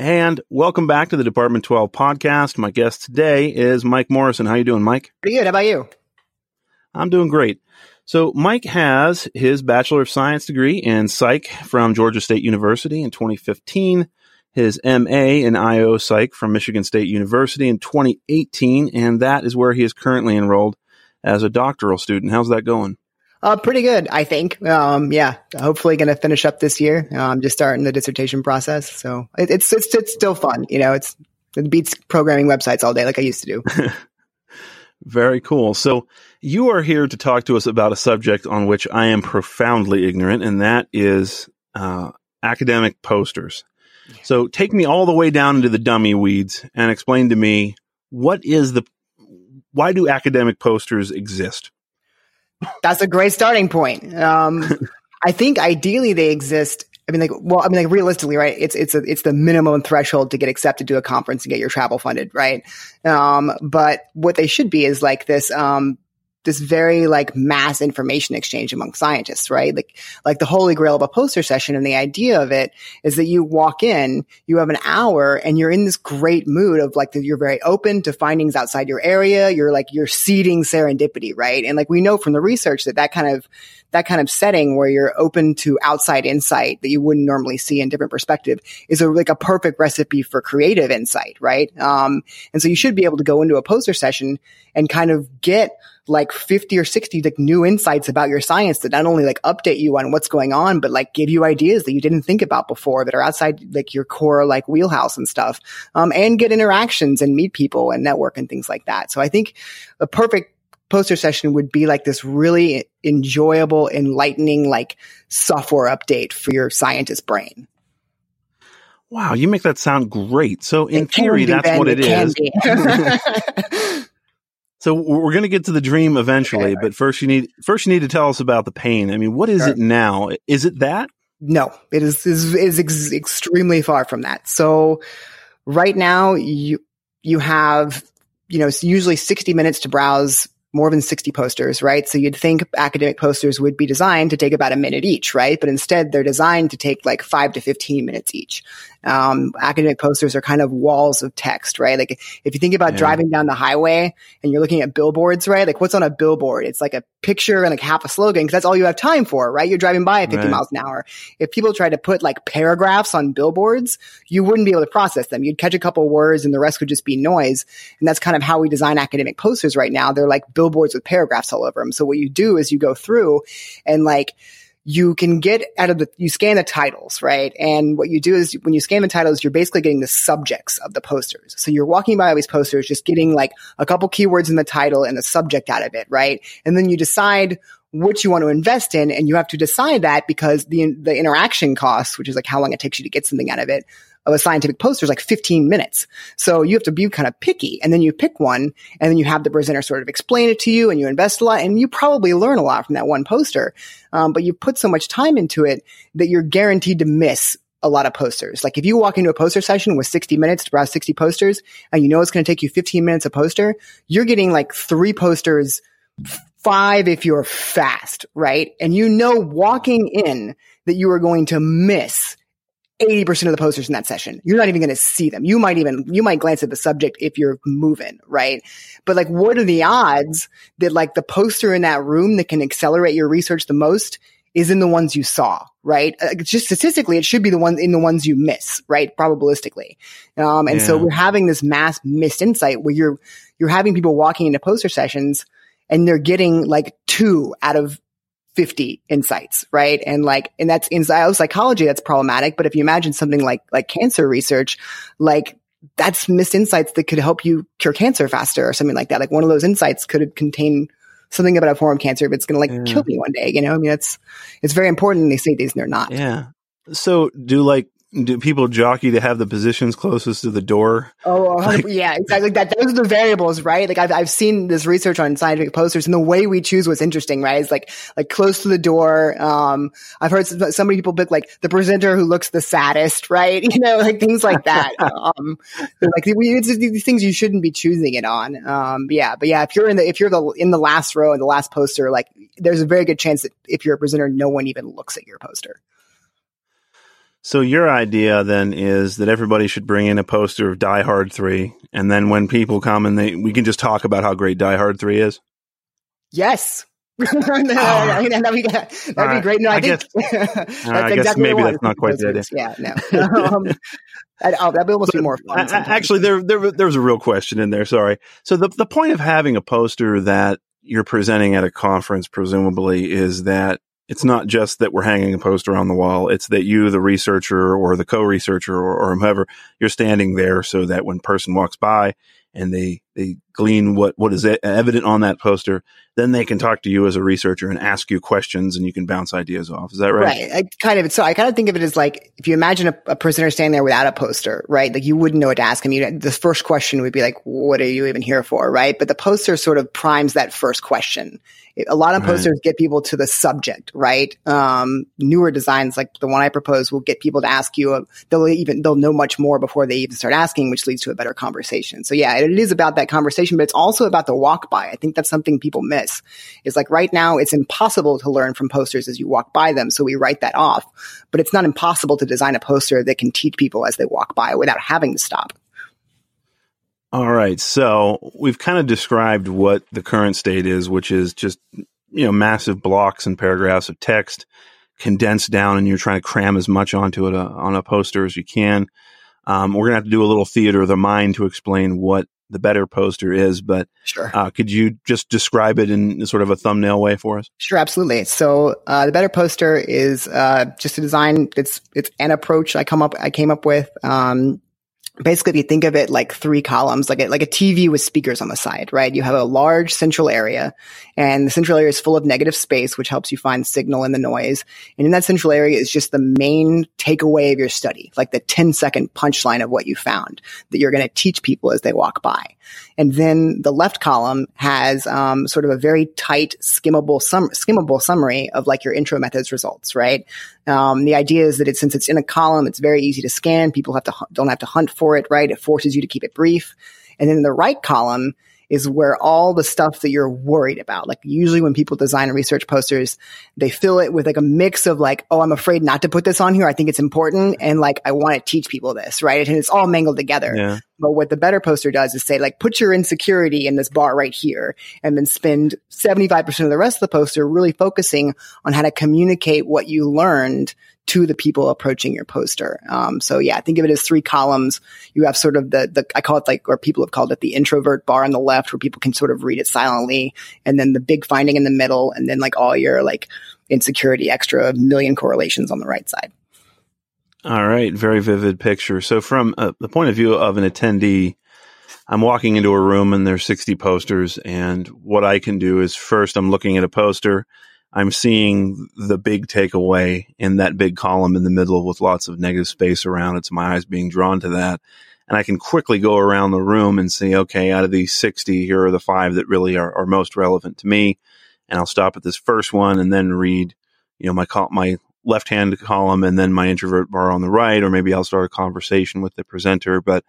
And welcome back to the Department 12 podcast. My guest today is Mike Morrison. How you doing, Mike? Pretty good. How about you? I'm doing great. So Mike has his Bachelor of Science degree in Psych from Georgia State University in 2015, his MA in IO Psych from Michigan State University in 2018, and that is where he is currently enrolled as a doctoral student. How's that going? Uh, pretty good, I think. Um, yeah, hopefully going to finish up this year. Um, just starting the dissertation process, so it, it's it's it's still fun. You know, it's it beats programming websites all day like I used to do. Very cool. So you are here to talk to us about a subject on which I am profoundly ignorant, and that is uh, academic posters. So take me all the way down into the dummy weeds and explain to me what is the why do academic posters exist? That's a great starting point. Um, I think ideally they exist. I mean, like, well, I mean, like, realistically, right? It's it's a, it's the minimum threshold to get accepted to a conference and get your travel funded, right? Um, but what they should be is like this um, this very like mass information exchange among scientists, right? Like, like the holy grail of a poster session. And the idea of it is that you walk in, you have an hour and you're in this great mood of like, you're very open to findings outside your area. You're like, you're seeding serendipity, right? And like we know from the research that that kind of, that kind of setting where you're open to outside insight that you wouldn't normally see in different perspective is a, like a perfect recipe for creative insight, right? Um, and so you should be able to go into a poster session and kind of get like 50 or 60 like new insights about your science that not only like update you on what's going on, but like give you ideas that you didn't think about before that are outside like your core like wheelhouse and stuff. Um, and get interactions and meet people and network and things like that. So I think a perfect poster session would be like this really enjoyable, enlightening like software update for your scientist brain. Wow, you make that sound great. So in theory, that's what it, it is. So we're going to get to the dream eventually, okay, but first you need first you need to tell us about the pain. I mean, what is sure. it now? Is it that? No, it is is, is ex- extremely far from that. So right now you you have you know usually 60 minutes to browse more than 60 posters, right? So you'd think academic posters would be designed to take about a minute each, right? But instead they're designed to take like five to 15 minutes each um, academic posters are kind of walls of text, right? Like if you think about yeah. driving down the highway and you're looking at billboards, right? Like what's on a billboard? It's like a picture and like half a slogan because that's all you have time for, right? You're driving by at 50 right. miles an hour. If people tried to put like paragraphs on billboards, you wouldn't be able to process them. You'd catch a couple words and the rest would just be noise. And that's kind of how we design academic posters right now. They're like billboards with paragraphs all over them. So what you do is you go through and like, you can get out of the, you scan the titles, right? And what you do is when you scan the titles, you're basically getting the subjects of the posters. So you're walking by all these posters, just getting like a couple keywords in the title and the subject out of it, right? And then you decide what you want to invest in and you have to decide that because the the interaction costs which is like how long it takes you to get something out of it of a scientific poster is like 15 minutes. So you have to be kind of picky and then you pick one and then you have the presenter sort of explain it to you and you invest a lot and you probably learn a lot from that one poster. Um, but you put so much time into it that you're guaranteed to miss a lot of posters. Like if you walk into a poster session with 60 minutes to browse 60 posters and you know it's going to take you 15 minutes a poster, you're getting like three posters, five if you're fast, right? And you know walking in that you are going to miss 80% of the posters in that session. You're not even going to see them. You might even, you might glance at the subject if you're moving, right? But like, what are the odds that like the poster in that room that can accelerate your research the most is in the ones you saw, right? Uh, just statistically, it should be the one in the ones you miss, right? Probabilistically. Um, and yeah. so we're having this mass missed insight where you're, you're having people walking into poster sessions and they're getting like two out of 50 insights, right? And like, and that's in psychology, that's problematic. But if you imagine something like, like cancer research, like that's missed insights that could help you cure cancer faster or something like that. Like one of those insights could contain something about a form of cancer if it's going to like yeah. kill me one day. You know, I mean, it's, it's very important. They say these and they're not. Yeah. So do like do people jockey to have the positions closest to the door? Oh, like, yeah, exactly. That those are the variables, right? Like I've I've seen this research on scientific posters, and the way we choose what's interesting, right? Is like like close to the door. Um, I've heard some, some people pick like the presenter who looks the saddest, right? You know, like things like that. um, like these things you shouldn't be choosing it on. Um, yeah, but yeah, if you're in the if you're the in the last row in the last poster, like there's a very good chance that if you're a presenter, no one even looks at your poster. So your idea then is that everybody should bring in a poster of Die Hard 3 and then when people come and they we can just talk about how great Die Hard 3 is? Yes. that'd be, that'd be great. No, I, I think guess, that's I guess maybe that's not quite the idea. Yeah, no. um, oh, that'd be almost be more fun. Actually, there, there, there was a real question in there. Sorry. So the the point of having a poster that you're presenting at a conference, presumably, is that it's not just that we're hanging a poster on the wall. It's that you, the researcher or the co-researcher or, or you're standing there so that when person walks by and they, they glean what, what is evident on that poster, then they can talk to you as a researcher and ask you questions and you can bounce ideas off. Is that right? Right. I kind of, so I kind of think of it as like, if you imagine a, a prisoner standing there without a poster, right? Like you wouldn't know what to ask him. You, the first question would be like, what are you even here for? Right. But the poster sort of primes that first question a lot of posters right. get people to the subject, right? Um, newer designs like the one I propose will get people to ask you, uh, they'll even, they'll know much more before they even start asking, which leads to a better conversation. So yeah, it is about that conversation, but it's also about the walk by. I think that's something people miss is like right now it's impossible to learn from posters as you walk by them. So we write that off, but it's not impossible to design a poster that can teach people as they walk by without having to stop. All right. So we've kind of described what the current state is, which is just, you know, massive blocks and paragraphs of text condensed down and you're trying to cram as much onto it uh, on a poster as you can. Um, we're going to have to do a little theater of the mind to explain what the better poster is, but sure. Uh, could you just describe it in sort of a thumbnail way for us? Sure, absolutely. So uh, the better poster is uh, just a design. It's it's an approach I come up I came up with. Um, basically if you think of it like three columns like a, like a tv with speakers on the side right? You have a large central area and the central area is full of negative space which helps you find signal in the noise. And in that central area is just the main takeaway of your study like the 10 second punchline of what you found that you're going to teach people as they walk by. And then the left column has um, sort of a very tight skimmable sum- skimmable summary of like your intro methods results right um, the idea is that it, since it's in a column, it's very easy to scan. People have to don't have to hunt for it, right? It forces you to keep it brief. And then the right column is where all the stuff that you're worried about, like usually when people design and research posters, they fill it with like a mix of like, oh, I'm afraid not to put this on here. I think it's important. And like, I want to teach people this, right? And it's all mangled together. Yeah. But what the better poster does is say like, put your insecurity in this bar right here and then spend 75% of the rest of the poster really focusing on how to communicate what you learned to the people approaching your poster. Um, so yeah, think of it as three columns. You have sort of the, the, I call it like, or people have called it the introvert bar on the left where people can sort of read it silently. And then the big finding in the middle. And then like all your like insecurity extra million correlations on the right side. All right. Very vivid picture. So from uh, the point of view of an attendee, I'm walking into a room and there's 60 posters. And what I can do is first I'm looking at a poster I'm seeing the big takeaway in that big column in the middle with lots of negative space around it. So my eyes being drawn to that. And I can quickly go around the room and see, okay, out of these 60, here are the five that really are, are most relevant to me. And I'll stop at this first one and then read, you know, my col- my left hand column and then my introvert bar on the right, or maybe I'll start a conversation with the presenter. But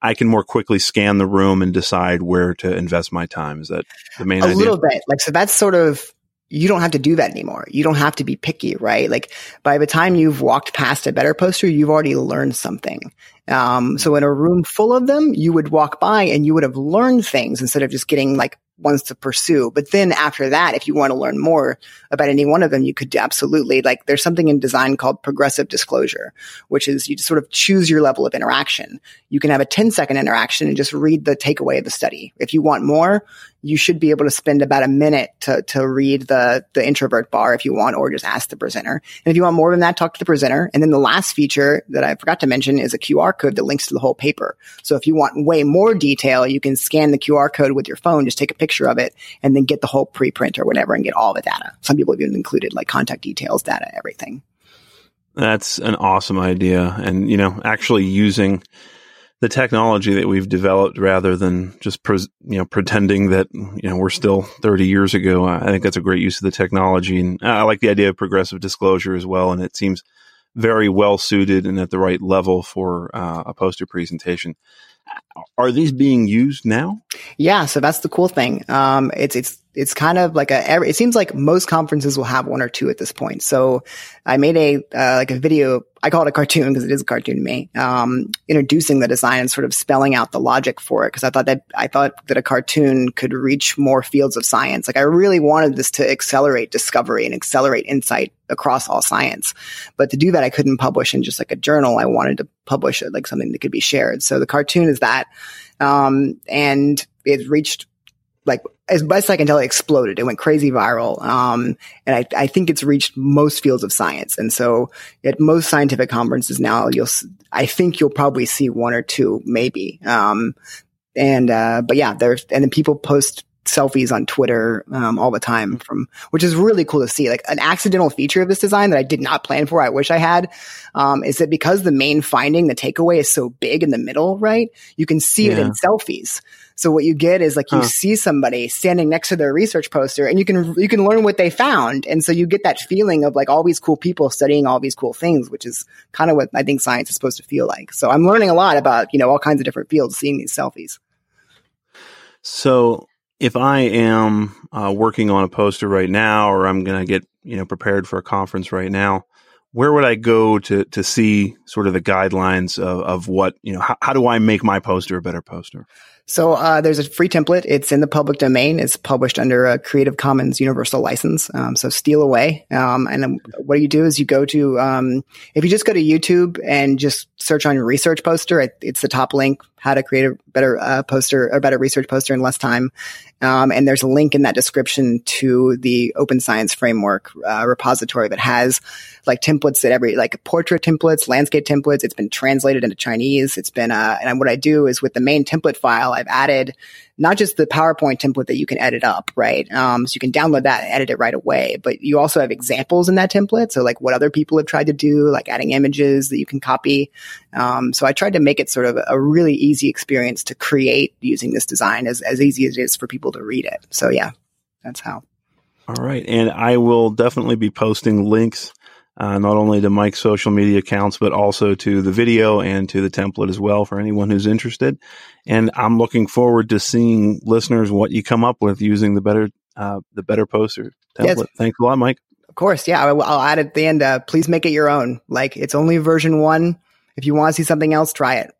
I can more quickly scan the room and decide where to invest my time. Is that the main a idea? little bit. Like, so that's sort of you don't have to do that anymore. You don't have to be picky, right? Like by the time you've walked past a better poster, you've already learned something. Um, so in a room full of them, you would walk by and you would have learned things instead of just getting like ones to pursue. But then after that, if you want to learn more about any one of them, you could absolutely like there's something in design called progressive disclosure, which is you just sort of choose your level of interaction. You can have a 10 second interaction and just read the takeaway of the study. If you want more, you should be able to spend about a minute to, to read the, the introvert bar if you want, or just ask the presenter. And if you want more than that, talk to the presenter. And then the last feature that I forgot to mention is a QR code that links to the whole paper. So if you want way more detail, you can scan the QR code with your phone, just take a picture of it and then get the whole preprint or whatever and get all the data. Some people have even included like contact details, data, everything. That's an awesome idea. And, you know, actually using the technology that we've developed rather than just pre- you know pretending that you know we're still 30 years ago i think that's a great use of the technology. And i like the idea of progressive disclosure as well and it seems very well suited and at the right level for uh, a poster presentation. Are these being used now? Yeah so that's the cool thing. Um, it's it's it's kind of like a, it seems like most conferences will have one or two at this point. So I made a, uh, like a video. I call it a cartoon because it is a cartoon to me, um, introducing the design and sort of spelling out the logic for it. Cause I thought that, I thought that a cartoon could reach more fields of science. Like I really wanted this to accelerate discovery and accelerate insight across all science. But to do that, I couldn't publish in just like a journal. I wanted to publish it like something that could be shared. So the cartoon is that. Um, and it reached like as best I can tell, it exploded. It went crazy viral. Um, and I, I think it's reached most fields of science. And so at most scientific conferences now, you'll, I think you'll probably see one or two, maybe. Um, and, uh, but yeah, there's, and then people post selfies on Twitter, um, all the time from, which is really cool to see. Like an accidental feature of this design that I did not plan for. I wish I had, um, is that because the main finding, the takeaway is so big in the middle, right? You can see yeah. it in selfies. So what you get is like you huh. see somebody standing next to their research poster and you can, you can learn what they found. And so you get that feeling of like all these cool people studying all these cool things, which is kind of what I think science is supposed to feel like. So I'm learning a lot about, you know, all kinds of different fields seeing these selfies. So if I am uh, working on a poster right now, or I'm going to get, you know, prepared for a conference right now, where would I go to to see sort of the guidelines of, of what you know? How, how do I make my poster a better poster? So uh, there's a free template. It's in the public domain. It's published under a Creative Commons Universal License. Um, so steal away. Um, and what you do is you go to um, if you just go to YouTube and just search on your research poster, it's the top link. How to create a better uh, poster or better research poster in less time. Um, and there's a link in that description to the Open Science Framework uh, repository that has like templates that every like portrait templates, landscape templates. It's been translated into Chinese. It's been uh, and what I do is with the main template file, I've added not just the PowerPoint template that you can edit up, right? Um, so you can download that and edit it right away, but you also have examples in that template. So like what other people have tried to do, like adding images that you can copy. Um, so I tried to make it sort of a really easy experience to create using this design as, as easy as it is for people to read it. So yeah, that's how. All right. And I will definitely be posting links uh, not only to Mike's social media accounts, but also to the video and to the template as well for anyone who's interested. And I'm looking forward to seeing listeners what you come up with using the better, uh, the better poster template. Yes. Thanks a lot, Mike. Of course. Yeah. I'll, I'll add at the end. Uh, please make it your own. Like it's only version one. If you want to see something else, try it.